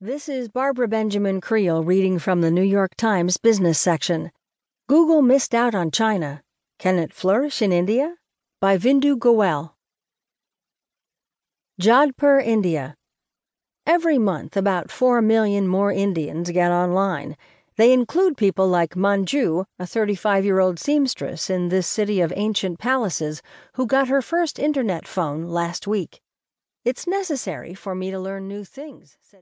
This is Barbara Benjamin Creel reading from the New York Times business section. Google missed out on China. Can it flourish in India? By Vindu Goel. Jodhpur, India. Every month, about 4 million more Indians get online. They include people like Manju, a 35 year old seamstress in this city of ancient palaces, who got her first internet phone last week. It's necessary for me to learn new things, said